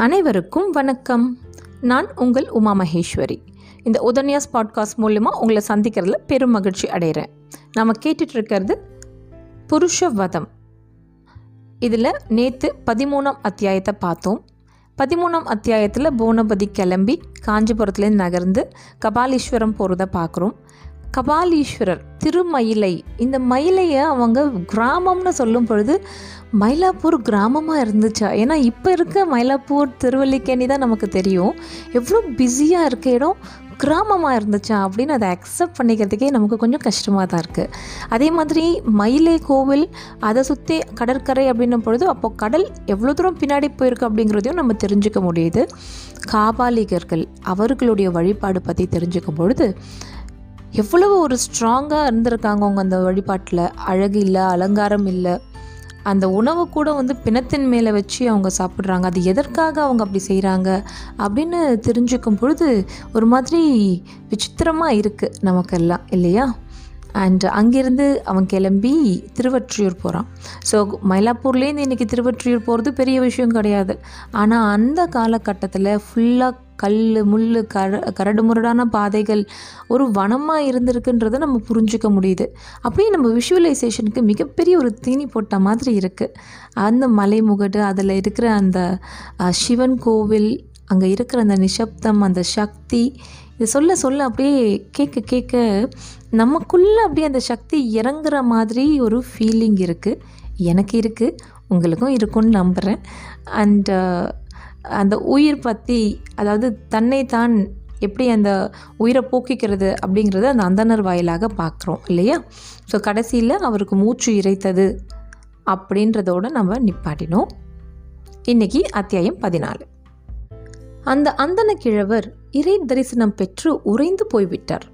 அனைவருக்கும் வணக்கம். நான் உங்கள் உமா மகேஸ்வரி. இந்த உதன்யாஸ் பாட்காஸ்ட் மூலமாக உங்களை சந்திக்கிறதுல பெரும் மகிழ்ச்சி அடைகிறேன். நம்ம கேட்டுட்டு இருக்கிறது புருஷவதம். இதில் நேற்று பதிமூணாம் அத்தியாயத்தை பார்த்தோம். பதிமூணாம் அத்தியாயத்தில் போனபதி கிளம்பி காஞ்சிபுரத்துலேருந்து நகர்ந்து கபாலீஸ்வரம் போகிறத பார்க்குறோம். கபாலீஸ்வரர் திருமயிலை. இந்த மயிலையை அவங்க கிராமம்னு சொல்லும் பொழுது மயிலாப்பூர் கிராமமாக இருந்துச்சா? ஏன்னா இப்போ இருக்க மயிலாப்பூர் திருவல்லிக்கேணி தான் நமக்கு தெரியும். எவ்வளோ பிஸியாக இருக்க இடம் கிராமமாக இருந்துச்சா? அப்படின்னு அதை அக்செப்ட் பண்ணிக்கிறதுக்கே நமக்கு கொஞ்சம் கஷ்டமாக தான் இருக்குது அதே மாதிரி மயிலை கோவில் அதை சுற்றி கடற்கரை அப்படின்னும் பொழுது அப்போது கடல் எவ்வளோ தூரம் பின்னாடி போயிருக்கு அப்படிங்கிறதையும் நம்ம தெரிஞ்சுக்க முடியுது. காபாலிகர்கள் அவர்களுடைய வழிபாடு பற்றி தெரிஞ்சுக்கும் பொழுது எவ்வளவு ஒரு ஸ்ட்ராங்காக இருந்திருக்காங்க அவங்க அந்த வழிபாட்டில். அழகு இல்லை அலங்காரம் இல்லை. அந்த உணவு கூட வந்து பிணத்தின் மேலே வச்சு அவங்க சாப்பிட்றாங்க. அது எதற்காக அவங்க அப்படி செய்கிறாங்க அப்படின்னு தெரிஞ்சுக்கும் பொழுது ஒரு மாதிரி விசித்திரமாக இருக்குது நமக்கெல்லாம் இல்லையா? அண்ட் அங்கேருந்து அவன் கிளம்பி திருவற்றியூர் போகிறான் ஸோ மயிலாப்பூர்லேருந்து இன்றைக்கி திருவற்றியூர் போகிறது பெரிய விஷயம் கிடையாது. ஆனால் அந்த காலகட்டத்தில் ஃபுல்லாக கல் முள் கர கரடு முரடான பாதைகள் ஒரு வனமாக இருந்திருக்குன்றத நம்ம புரிஞ்சுக்க முடியுது. அப்படியே நம்ம விஷுவலைசேஷனுக்கு மிகப்பெரிய ஒரு தீனி போட்ட மாதிரி இருக்குது அந்த மலைமுகடு அதில் இருக்கிற அந்த சிவன் கோவில் அங்கே இருக்கிற அந்த நிசப்தம் அந்த சக்தி இது சொல்ல சொல்ல அப்படியே கேட்க கேட்க நமக்குள்ளே அப்படியே அந்த சக்தி இறங்குற மாதிரி ஒரு ஃபீலிங் இருக்குது எனக்கு இருக்குது உங்களுக்கும் இருக்கும்னு நம்புகிறேன் அண்டு uh, அந்த உயிர் பற்றி அதாவது தன்னை தான் எப்படி அந்த உயிரை போக்கிக்கிறது அப்படிங்கிறத அந்த அந்தனர் வாயிலாக பார்க்குறோம் இல்லையா? ஸோ கடைசியில் அவருக்கு மூச்சு இறைத்தது அப்படின்றதோடு நம்ம நிப்பாட்டினோம். இன்னைக்கு அத்தியாயம் பதினாலு. அந்த அந்தன கிழவர் இறை தரிசனம் பெற்று உறைந்து போய்விட்டார்.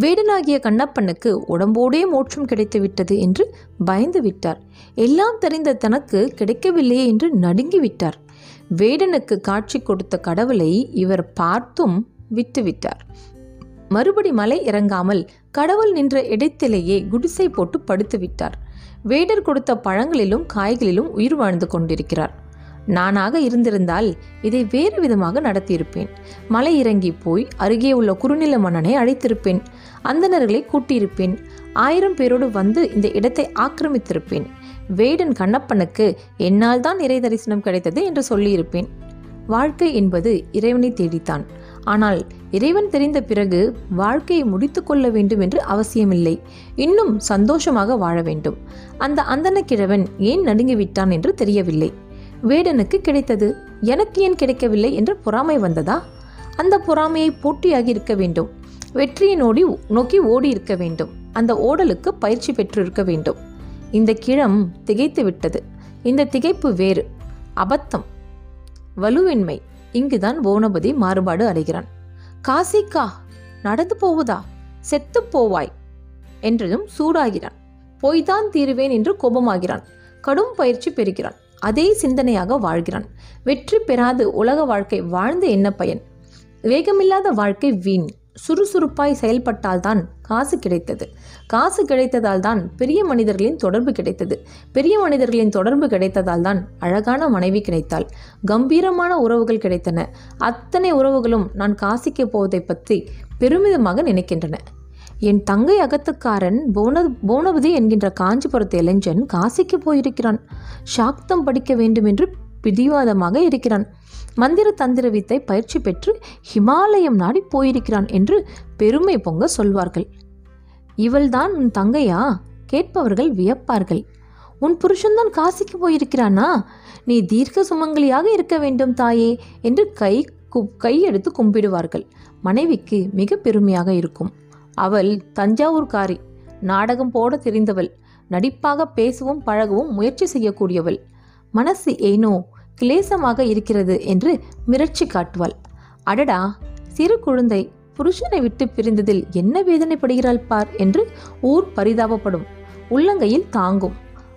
வேடனாகிய கண்ணப்பனுக்கு உடம்போடே மோட்சம் கிடைத்து விட்டது என்று பயந்து விட்டார் எல்லாம் தெரிந்த தனக்கு கிடைக்கவில்லையே என்று நடுங்கிவிட்டார். வேடனுக்கு காட்சி கொடுத்த கடவுளை இவர் பார்த்தும் விட்டுவிட்டார். மறுபடி மலை இறங்காமல் கடவுள் நின்ற இடத்திலேயே குடிசை போட்டு படுத்து விட்டார் வேடர் கொடுத்த பழங்களிலும் காய்களிலும் உயிர் வாழ்ந்து கொண்டிருக்கிறார். நானாக இருந்திருந்தால் இதை வேறு விதமாக நடத்தியிருப்பேன். மலை இறங்கி போய் அருகே உள்ள குறுநில மன்னனை அழைத்திருப்பேன். அந்தணர்களை கூட்டியிருப்பேன். ஆயிரம் பேரோடு வந்து இந்த இடத்தை ஆக்கிரமித்திருப்பேன். வேடன் கண்ணப்பனுக்கு என்னால் தான் இறை தரிசனம் கிடைத்தது என்று சொல்லியிருப்பேன். வாழ்க்கை என்பது இறைவனை தேடித்தான். ஆனால் இறைவன் தெரிந்த பிறகு வாழ்க்கையை முடித்து கொள்ள வேண்டும் என்று அவசியமில்லை. இன்னும் சந்தோஷமாக வாழ வேண்டும். அந்த அந்தன கிழவன் ஏன் நடுங்கி விட்டான் என்று தெரியவில்லை. வேடனுக்கு கிடைத்தது. எனக்கு ஏன் கிடைக்கவில்லை என்ற பொறாமை வந்ததா? அந்த பொறாமையை போட்டியாகி இருக்க வேண்டும். வெற்றியை நோடி நோக்கி ஓடி இருக்க வேண்டும். அந்த ஓடலுக்கு பயிற்சி பெற்றிருக்க வேண்டும். இந்த கிழம் திகைத்து விட்டது. இந்த திகைப்பு வேறு. அபத்தம். வலுவின்மை. இங்குதான் போனபதி மாறுபாடு அடைகிறான். காசிக்கா நடந்து போவதா? செத்துப் போவாய் என்றதும் சூடாகிறான். பொய்தான் தீருவேன் என்று கோபமாகிறான். கடும் பயிற்சி பெறுகிறான். அதே சிந்தனையாக வாழ்கிறான். வெற்றி பெறாது உலக வாழ்க்கை வாழ்ந்து என்ன பயன்? வேகமில்லாத வாழ்க்கை வீண். சுறுசுறுப்பாய் செயல்பட்டால்தான் காசு கிடைத்தது. காசு கிடைத்ததால் தான் பெரிய மனிதர்களின் தொடர்பு கிடைத்தது. பெரிய மனிதர்களின் தொடர்பு கிடைத்ததால் தான் அழகான மனைவி கிடைத்தாள். கம்பீரமான உறவுகள் கிடைத்தன. அத்தனை உறவுகளும் நான் காசிக்கு போவதை பற்றி பெருமிதமாக நினைக்கின்றன. என் தங்கை அகத்துக்காரன் போன போனபதி என்கின்ற காஞ்சிபுரத்து இளைஞன் காசிக்கு போயிருக்கிறான். சாக்தம் படிக்க வேண்டும் என்று பிடிவாதமாக இருக்கிறான். மந்திர தந்திர வித்தை பயிற்சி பெற்று ஹிமாலயம் நாடி போயிருக்கிறான் என்று பெருமை பொங்க சொல்வார்கள். இவள்தான் உன் தங்கையா? கேட்பவர்கள் வியப்பார்கள். உன் புருஷன்தான் காசிக்கு போயிருக்கிறானா? நீ தீர்க்க சுமங்கலியாக இருக்க வேண்டும் தாயே என்று கை கையெடுத்து கும்பிடுவார்கள். மனைவிக்கு மிக பெருமையாக இருக்கும். அவள் தஞ்சாவூர்காரி. நாடகம் போட தெரிந்தவள். நடிப்பாக பேசவும் பழகவும் முயற்சி செய்யக்கூடியவள். மனசு ஏனோ கிளேசமாக இருக்கிறது என்று மிரட்சி காட்டுவாள். அடடா! சிறு குழந்தை புருஷனை விட்டு பிரிந்ததில் என்ன வேதனைப்படுகிறாள் பார் என்று ஊர் பரிதாபப்படும். உள்ளங்கையில் தாங்கும்.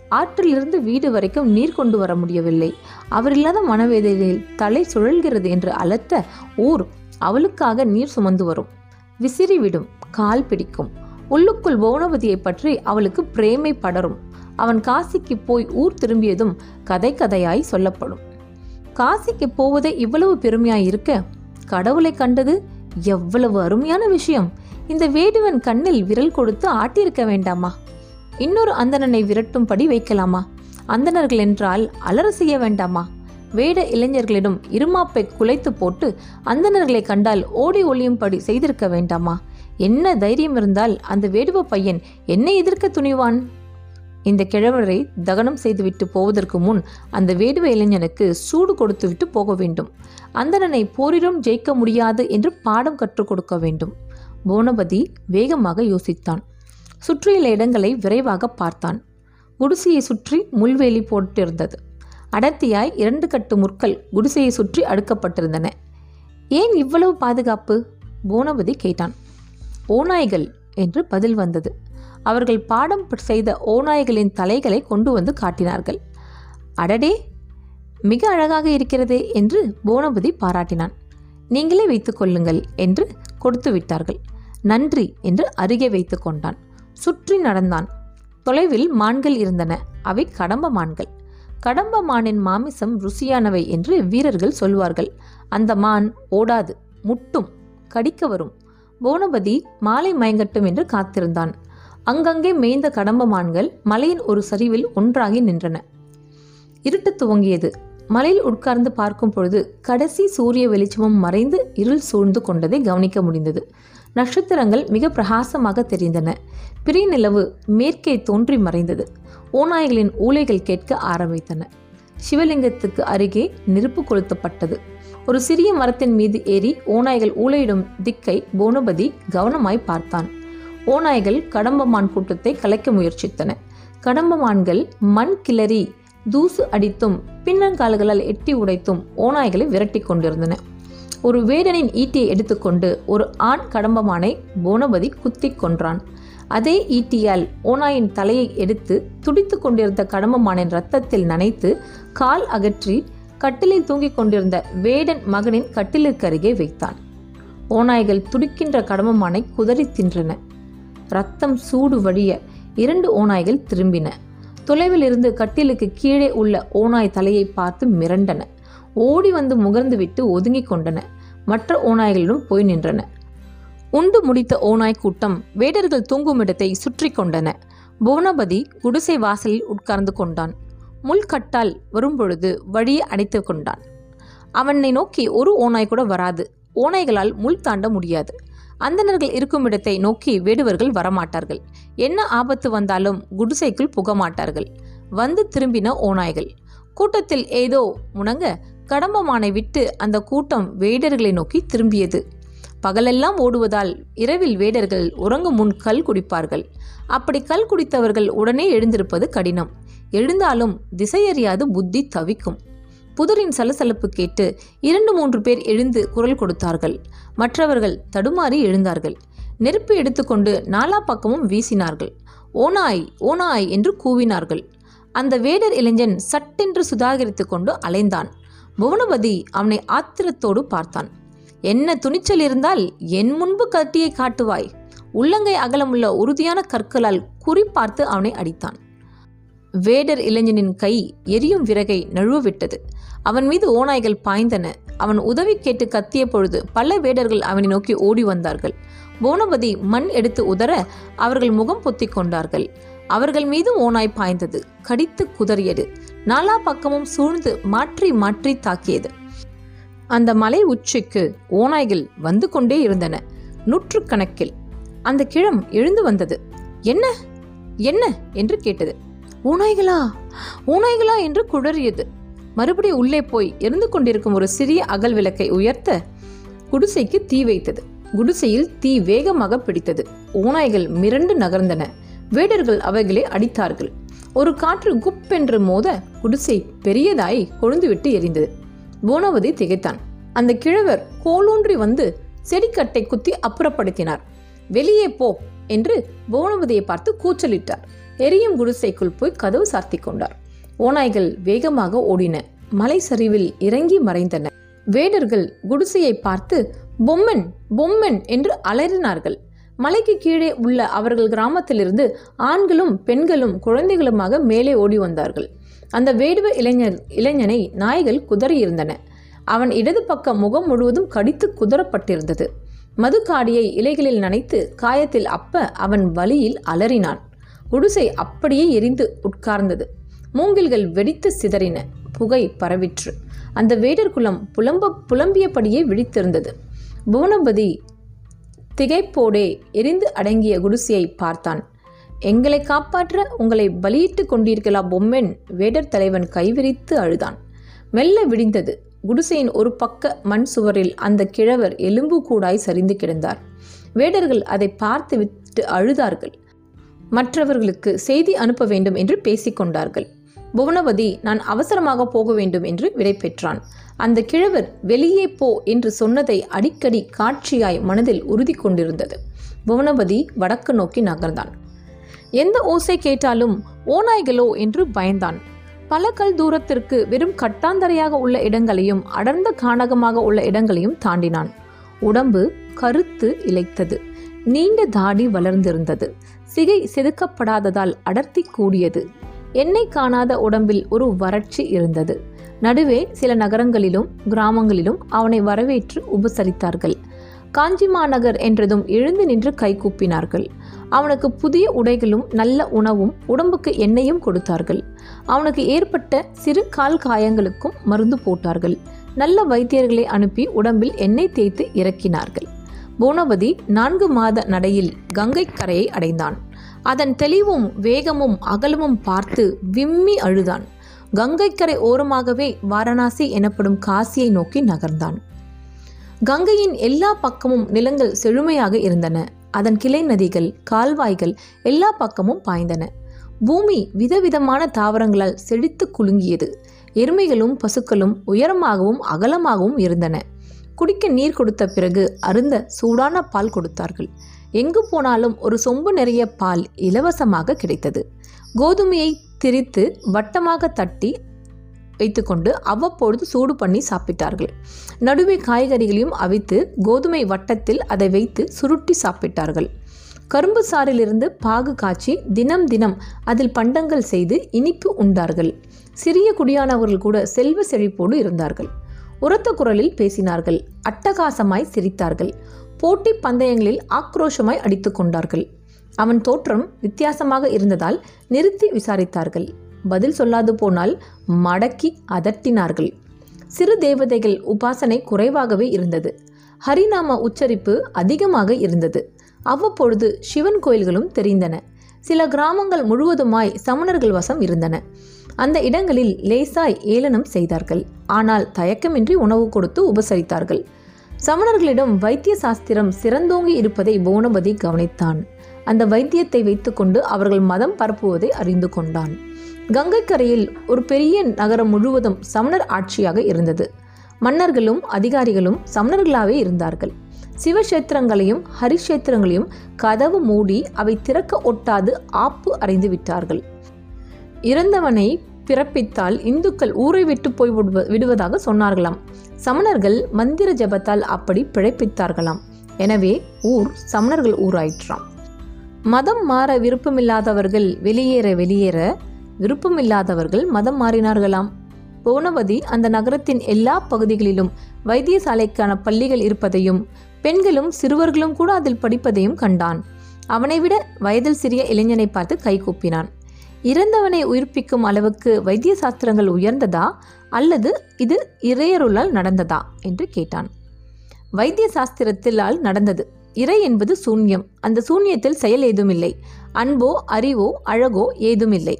ஆற்றிலிருந்து வீடு வரைக்கும் நீர் கொண்டு வர முடியவில்லை. அவரில்லாத மனவேதனையில் தலை சுழல்கிறது என்று அலட்ட ஊர் அவளுக்காக நீர் சுமந்து வரும். விசிறி விடும் கால் பிடிக்கும். உள்ளுக்குள் பௌனவதியை பற்றி அவளுக்கு பிரேமை படரும். அவன் காசிக்கு போய் ஊர் திரும்பியதும் கதை கதையாய் சொல்லப்படும். காசிக்கு போவதே இவ்வளவு பெருமையாய் இருக்க கடவுளை கண்டது எவ்வளவு அருமையான விஷயம். இந்த வேடுவன் கண்ணில் விரல் கொடுத்து ஆட்டியிருக்க வேண்டாமா? இன்னொரு அந்தணனை விரட்டும்படி வைக்கலாமா? அந்தணர்கள் என்றால் அலற செய்ய வேண்டாமா? வேட இளைஞர்களிடம் இருமாப்பை குலைத்து போட்டு அந்தணர்களை கண்டால் ஓடி ஒளியும்படி செய்திருக்க வேண்டாமா? என்ன தைரியம் இருந்தால் அந்த வேடுவ பையன் என்னை எதிர்க்க துணிவான்? இந்த கிழவரை தகனம் செய்துவிட்டு போவதற்கு முன் அந்த வேடுவ இளைஞனுக்கு சூடு கொடுத்துவிட்டு போக வேண்டும். அந்தணனை போரிலும் ஜெயிக்க முடியாது என்று பாடம் கற்றுக் கொடுக்க வேண்டும். போனபதி வேகமாக யோசித்தான். சுற்றியுள்ள இடங்களை விரைவாக பார்த்தான். குடிசையை சுற்றி முள்வேலி போட்டிருந்தது. அடர்த்தியாய் இரண்டு கட்டு முற்கள் குடிசையை சுற்றி அடுக்கப்பட்டிருந்தன. ஏன் இவ்வளவு பாதுகாப்பு? போனபதி கேட்டான். ஓநாய்கள் என்று பதில் வந்தது. அவர்கள் பாடம் செய்த ஓநாய்களின் தலைகளை கொண்டு வந்து காட்டினார்கள். அடடே மிக அழகாக இருக்கிறதே என்று போனபதி பாராட்டினான். நீங்களே வைத்துக் கொள்ளுங்கள் என்று கொடுத்து விட்டார்கள். நன்றி என்று அருகே வைத்து கொண்டான். சுற்றி நடந்தான். தொலைவில் மான்கள் இருந்தன. அவை கடம்ப மான்கள். கடம்ப மானின் மாமிசம் ருசியானவை என்று வீரர்கள் சொல்வார்கள். அந்த மான் ஓடாது முட்டும் கடிக்க வரும். போனபதி மாலை மயங்கட்டும் என்று காத்திருந்தான். அங்கங்கே மேய்ந்த கடம்ப மான்கள் மலையின் ஒரு சரிவில் ஒன்றாகி நின்றன. இருட்டு துவங்கியது. மலையில் உட்கார்ந்து பார்க்கும் பொழுது கடைசி சூரிய வெளிச்சமும் மறைந்து இருள் சூழ்ந்து கொண்டதை கவனிக்க முடிந்தது. நட்சத்திரங்கள் மிக பிரகாசமாக தெரிந்தன. பிறை நிலவு மேற்கே தோன்றி மறைந்தது. ஓநாய்களின் ஊளைகள் கேட்க ஆரம்பித்தன. சிவலிங்கத்துக்கு அருகே நெருப்பு கொளுத்தப்பட்டது. ஒரு சிறிய மரத்தின் மீது ஏறி ஓநாய்கள் ஊழையிடும் திக்கை போனபதி கவனமாய் பார்த்தான். ஓநாய்கள் கடம்பமான் கூட்டத்தை கலைக்க முயற்சித்தன. கடம்பமான்கள் மண் கிளறி தூசு அடித்தும் பின்னங்கால்களால் எட்டி உடைத்தும் ஓநாய்களை விரட்டி கொண்டிருந்தன. ஒரு வேடனின் ஈட்டியை எடுத்துக்கொண்டு ஒரு ஆண் கடம்பமானை போனபதி குத்தி கொன்றான். அதே ஈட்டியால் ஓனாயின் தலையை எடுத்து துடித்து கொண்டிருந்த கடம்பமானின் ரத்தத்தில் நனைத்து கால் அகற்றி கட்டிலில் தூங்கிக் கொண்டிருந்த வேடன் மகனின் கட்டிலுக்கு அருகே வைத்தான். ஓநாய்கள் துடிக்கின்ற கடமமானை குதறி தின்றன. ரத்தம் சூடு வழிய இரண்டு ஓநாய்கள் திரும்பின. தொலைவில் இருந்து கட்டிலுக்கு கீழே உள்ள ஓநாய் தலையை பார்த்து மிரண்டன. ஓடி வந்து முகர்ந்து விட்டு ஒதுங்கிக் கொண்டன. மற்ற ஓநாய்களிடம் போய் நின்றன. உண்டு முடித்த ஓநாய் கூட்டம் வேடர்கள் தூங்கும் இடத்தை சுற்றி கொண்டன. புவனபதி குடிசை வாசலில் உட்கார்ந்து கொண்டான். முள்கட்டால் வரும்பொழுது வழியை அடைத்து கொண்டான். அவனை நோக்கி ஒரு ஓனாய் கூட வராது. ஓநாய்களால் முள் தாண்ட முடியாது. அந்தணர்கள் இருக்கும் இடத்தை நோக்கி வேடுவர்கள் வரமாட்டார்கள். என்ன ஆபத்து வந்தாலும் குடிசைக்குள் புகமாட்டார்கள். வந்து திரும்பின ஓநாய்கள். கூட்டத்தில் ஏதோ முணங்க கடம்பமானை விட்டு அந்த கூட்டம் வேடர்களை நோக்கி திரும்பியது. பகலெல்லாம் ஓடுவதால் இரவில் வேடர்கள் உறங்கும் முன் கல் குடிப்பார்கள். அப்படி கல் குடித்தவர்கள் உடனே எழுந்திருப்பது கடினம். எழுந்தாலும் திசையறியாது புத்தி தவிக்கும். புதரின் சலசலப்பு கேட்டு இரண்டு மூன்று பேர் எழுந்து குரல் கொடுத்தார்கள். மற்றவர்கள் தடுமாறி எழுந்தார்கள். நெருப்பு எடுத்துக்கொண்டு நாலா பக்கமும் வீசினார்கள். ஓனாய் ஓனாய் என்று கூவினார்கள். அந்த வேடர் இளைஞன் சட்டென்று சுதாகரித்து கொண்டு அலைந்தான். புவனபதி அவனை ஆத்திரத்தோடு பார்த்தான். என்ன துணிச்சல் இருந்தால் என் முன்பு கட்டியை காட்டுவாய். உள்ளங்கை அகலமுள்ள உறுதியான கற்களால் குறிப்பார்த்து அவனை அடித்தான். வேடர் இளைஞனின் கை எரியும் விறகை நழுவவிட்டது. அவன் மீது ஓநாய்கள் பாய்ந்தன. அவன் உதவி கேட்டு கத்திய பொழுது பல வேடர்கள் அவனை நோக்கி ஓடி வந்தார்கள். போனபதி மண் எடுத்து உதற அவர்கள் முகம் பொத்தி கொண்டார்கள். அவர்கள் மீது ஓநாய் பாய்ந்தது. கடித்து குதறியது. நாலா பக்கமும் சூழ்ந்து மாற்றி மாற்றி தாக்கியது. அந்த மலை உச்சிக்கு ஓநாய்கள் வந்து கொண்டே இருந்தன. நூற்று கணக்கில் அந்த கிழம் எழுந்து வந்தது. என்ன? என்ன? என்று கேட்டது. ஓநாய்களா ஓநாய்களா என்று குடறியது மறுபடி உள்ளே போய் எரிந்து கொண்டிருக்கும் ஒரு சிறிய அகல் விளக்கை உயர்த்த குடிசைக்கு தீ வைத்தது. குடிசையில் தீ வேகமாக பிடித்தது. ஓநாய்கள் மிரண்டு நகர்ந்தன. வேடர்கள் அவைகளை அடித்தார்கள். ஒரு காற்று குப்பென்று மோத குடிசை பெரியதாய் கொழுந்துவிட்டு எரிந்தது. போனவதி திகைத்தான். அந்த கிழவர் கோலூன்றி வந்து செடிக்கட்டை குத்தி அப்புறப்படுத்தினார். வெளியே போ என்று போனவதியை பார்த்து கூச்சலிட்டார். எரியும் குடிசைக்குள் போய் கதவு சாத்தி கொண்டார். ஓநாய்கள் வேகமாக ஓடின. மலை சரிவில் இறங்கி மறைந்தன. வேடர்கள் குடிசையை பார்த்து பொம்மன் பொம்மன் என்று அலறினார்கள். மலைக்கு கீழே உள்ள அவர்கள் கிராமத்திலிருந்து ஆண்களும் பெண்களும் குழந்தைகளுமாக மேலே ஓடி வந்தார்கள். அந்த வேடுவ இளைஞர் இளைஞனை நாய்கள் குதறியிருந்தன. அவன் இடது பக்கம் முகம் முழுவதும் கடித்து குதறப்பட்டிருந்தது. மதுக்காடியை இலைகளில் நனைத்து காயத்தில் அப்ப அவன் வலியில் அலறினான். குடிசை அப்படியே எரிந்து உட்கார்ந்தது. மூங்கில்கள் வெடித்து சிதறின. புகை பரவிற்று. அந்த வேடர் குலம் புலம்ப புலம்பியபடியே விழித்திருந்தது. புவனபதி திகைப்போடே எரிந்து அடங்கிய குடிசையை பார்த்தான். எங்களை காப்பாற்ற உங்களை பலியிட்டு கொண்டீர்களா பொம்மென்? வேடர் தலைவன் கைவிரித்து அழுதான். மெல்ல விடிந்தது. குடிசையின் ஒரு பக்க மண் சுவரில் அந்த கிழவர் எலும்பு கூடாய் சரிந்து கிடந்தார். வேடர்கள் அதை பார்த்து விட்டு அழுதார்கள். மற்றவர்களுக்கு செய்தி அனுப்ப வேண்டும் என்று பேசிக்கொண்டார்கள். புவனவதி நான் அவசரமாக போக வேண்டும் என்று விடை பெற்றான். அந்த கிழவர் வெளியே போ என்று சொன்னதை அடிக்கடி காட்சியாய் மனதில் உறுதி கொண்டிருந்தது. புவனபதி வடக்கு நோக்கி நகர்ந்தான். எந்த ஓசை கேட்டாலும் ஓநாய்களோ என்று பயந்தான். பல கல் தூரத்திற்கு வெறும் கட்டாந்தரையாக உள்ள இடங்களையும் அடர்ந்த காணகமாக உள்ள இடங்களையும் தாண்டினான். உடம்பு கருத்து இழைத்தது. நீண்ட தாடி வளர்ந்திருந்தது. சிகை செதுக்கப்படாததால் அடர்த்தி கூடியது. எண்ணெய் காணாத உடம்பில் ஒரு வறட்சி இருந்தது. நடுவே சில நகரங்களிலும் கிராமங்களிலும் அவனை வரவேற்று உபசரித்தார்கள். காஞ்சி மாநகர் என்றதும் எழுந்து நின்று கைகூப்பினார்கள் அவனுக்கு புதிய உடைகளும் நல்ல உணவும் உடம்புக்கு எண்ணெயும் கொடுத்தார்கள். அவனுக்கு ஏற்பட்ட சிறு கால் காயங்களுக்கும் மருந்து போட்டார்கள். நல்ல வைத்தியர்களை அனுப்பி உடம்பில் எண்ணெய் தேய்த்து இறக்கினார்கள். பூனபதி நான்கு மாத நடையில் கங்கை கரையை அடைந்தான். அதன் தெளிவும் வேகமும் அகலமும் பார்த்து விம்மி அழுதான். கங்கைக்கரை ஓரமாகவே வாரணாசி எனப்படும் காசியை நோக்கி நகர்ந்தான். கங்கையின் எல்லா பக்கமும் நிலங்கள் செழுமையாக இருந்தன. அதன் கிளை நதிகள் கால்வாய்கள் எல்லா பக்கமும் பாய்ந்தன. பூமி விதவிதமான தாவரங்களால் செழித்து குலுங்கியது. எருமைகளும் பசுக்களும் உயரமாகவும் அகலமாகவும் இருந்தன. குடிக்க நீர் கொடுத்த பிறகு அருந்த சூடான பால் கொடுத்தார்கள். எங்கு போனாலும் ஒரு சொம்பு நிறைய பால் இலவசமாக கிடைத்தது. கோதுமையை திரித்து வட்டமாக தட்டி வைத்துக்கொண்டு அவ்வப்பொழுது சூடு பண்ணி சாப்பிட்டார்கள். நடுவே காய்கறிகளையும் அவித்து கோதுமை வட்டத்தில் அதை வைத்து சுருட்டி சாப்பிட்டார்கள். கரும்பு சாறிலிருந்து பாகு காய்ச்சி தினம் தினம் அதில் பண்டங்கள் செய்து இனிப்பு உண்டார்கள். சிறிய குடியானவர்கள் கூட செல்வ செழிப்போடு இருந்தார்கள். உரத்த குரலில் பேசினார்கள். அட்டகாசமாய் சிரித்தார்கள். போட்டி பந்தயங்களில் ஆக்ரோஷமாய் அடித்து கொண்டார்கள். அவன் தோற்றம் வித்தியாசமாக இருந்ததால் நிறுத்தி விசாரித்தார்கள். பதில் சொல்லாது போனால் மடக்கி அதட்டினார்கள். சிறு தேவதைகள் உபாசனை குறைவாகவே இருந்தது. ஹரிநாம உச்சரிப்பு அதிகமாக இருந்தது. அவ்வப்பொழுது சிவன் கோயில்களும் தெரிந்தன. சில கிராமங்கள் முழுவதுமாய் சமணர்கள் வசம் இருந்தன. அந்த இடங்களில் லேசாய் ஏளனம் செய்தார்கள். ஆனால் தயக்கமின்றி உணவு கொடுத்து உபசரித்தார்கள். சமணர்களிடம் வைத்திய சாஸ்திரம் சிறந்தோங்கி இருப்பதை புவனபதி கவனித்தான். அந்த வைத்தியத்தை வைத்துக்கொண்டு அவர்கள் மதம் பரப்புவதை அறிந்து கொண்டான். கங்கைக்கரையில் ஒரு பெரிய நகரம் முழுவதும் சமணர் ஆட்சியாக இருந்தது. மன்னர்களும் அதிகாரிகளும் சமணர்களாகவே இருந்தார்கள். சிவக்ஷேத்திரங்களையும் ஹரிக்ஷேத்திரங்களையும் கதவு மூடி அவை திறக்க ஒட்டாது ஆப்பு அறைந்து விட்டார்கள். இறந்தவனை பிறப்பித்தால் இந்துக்கள் ஊரை விட்டு போய் விடுவதாக சொன்னார்களாம். சமணர்கள் மந்திர ஜபத்தால் அப்படி பிழைப்பித்தார்களாம். எனவே ஊர் சமணர்கள் ஊராயிற்றாம். மதம் மாற விருப்பமில்லாதவர்கள் வெளியேற வெளியேற விருப்பமில்லாதவர்கள் மதம் மாறினார்களாம். புவனவதி அந்த நகரத்தின் எல்லா பகுதிகளிலும் வைத்தியசாலைக்கான பள்ளிகள் இருப்பதையும் பெண்களும் சிறுவர்களும் கூட அதில் படிப்பதையும் கண்டான். அவனை விட வயதில் சிறிய இளைஞனை பார்த்து கைகூப்பினான் இறந்தவனை உயிர்ப்பிக்கும் அளவுக்கு வைத்திய சாஸ்திரங்கள் உயர்ந்ததா அல்லது இது இறையருளால் நடந்ததா என்று கேட்டான். வைத்திய சாஸ்திரத்திலால் நடந்தது. இறை என்பது சூன்யம். அந்த சூன்யத்தில் செயல் ஏதுமில்லை. அன்போ அறிவோ அழகோ ஏதுமில்லை.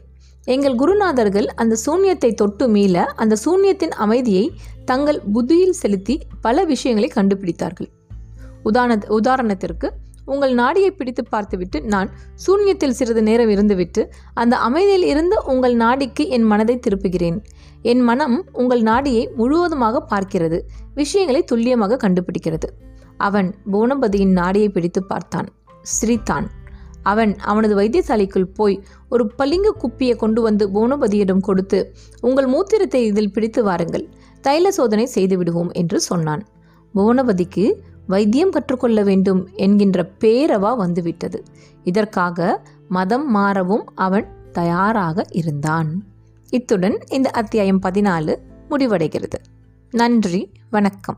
எங்கள் குருநாதர்கள் அந்த சூன்யத்தை தொட்டு மீள அந்த சூன்யத்தின் அமைதியை தங்கள் புத்தியில் செலுத்தி பல விஷயங்களை கண்டுபிடித்தார்கள். உதாரண உதாரணத்திற்கு உங்கள் நாடியை பிடித்து பார்த்துவிட்டு நான் சூன்யத்தில் சிறிது நேரம் இருந்துவிட்டு அந்த அமைதியில் இருந்து உங்கள் நாடிக்கு என் மனதை திருப்புகிறேன். என் மனம் உங்கள் நாடியை முழுவதுமாக பார்க்கிறது. விஷயங்களை துல்லியமாக கண்டுபிடிக்கிறது. அவன் புவனபதியின் நாடியை பிடித்து பார்த்தான். சிரித்தான். அவன் அவனது வைத்தியசாலைக்குள் போய் ஒரு பளிங்கு குப்பியை கொண்டு வந்து போனபதியிடம் கொடுத்து உங்கள் மூத்திரத்தை இதில் பிடித்து வாருங்கள். தைல சோதனை செய்து விடுவோம் என்று சொன்னான். புவனபதிக்கு வைத்தியம் கற்றுக்கொள்ள வேண்டும் என்கின்ற பேரவா வந்துவிட்டது. இதற்காக மதம் மாறவும் அவன் தயாராக இருந்தான். இத்துடன் இந்த அத்தியாயம் பதினாலு முடிவடைகிறது. நன்றி வணக்கம்.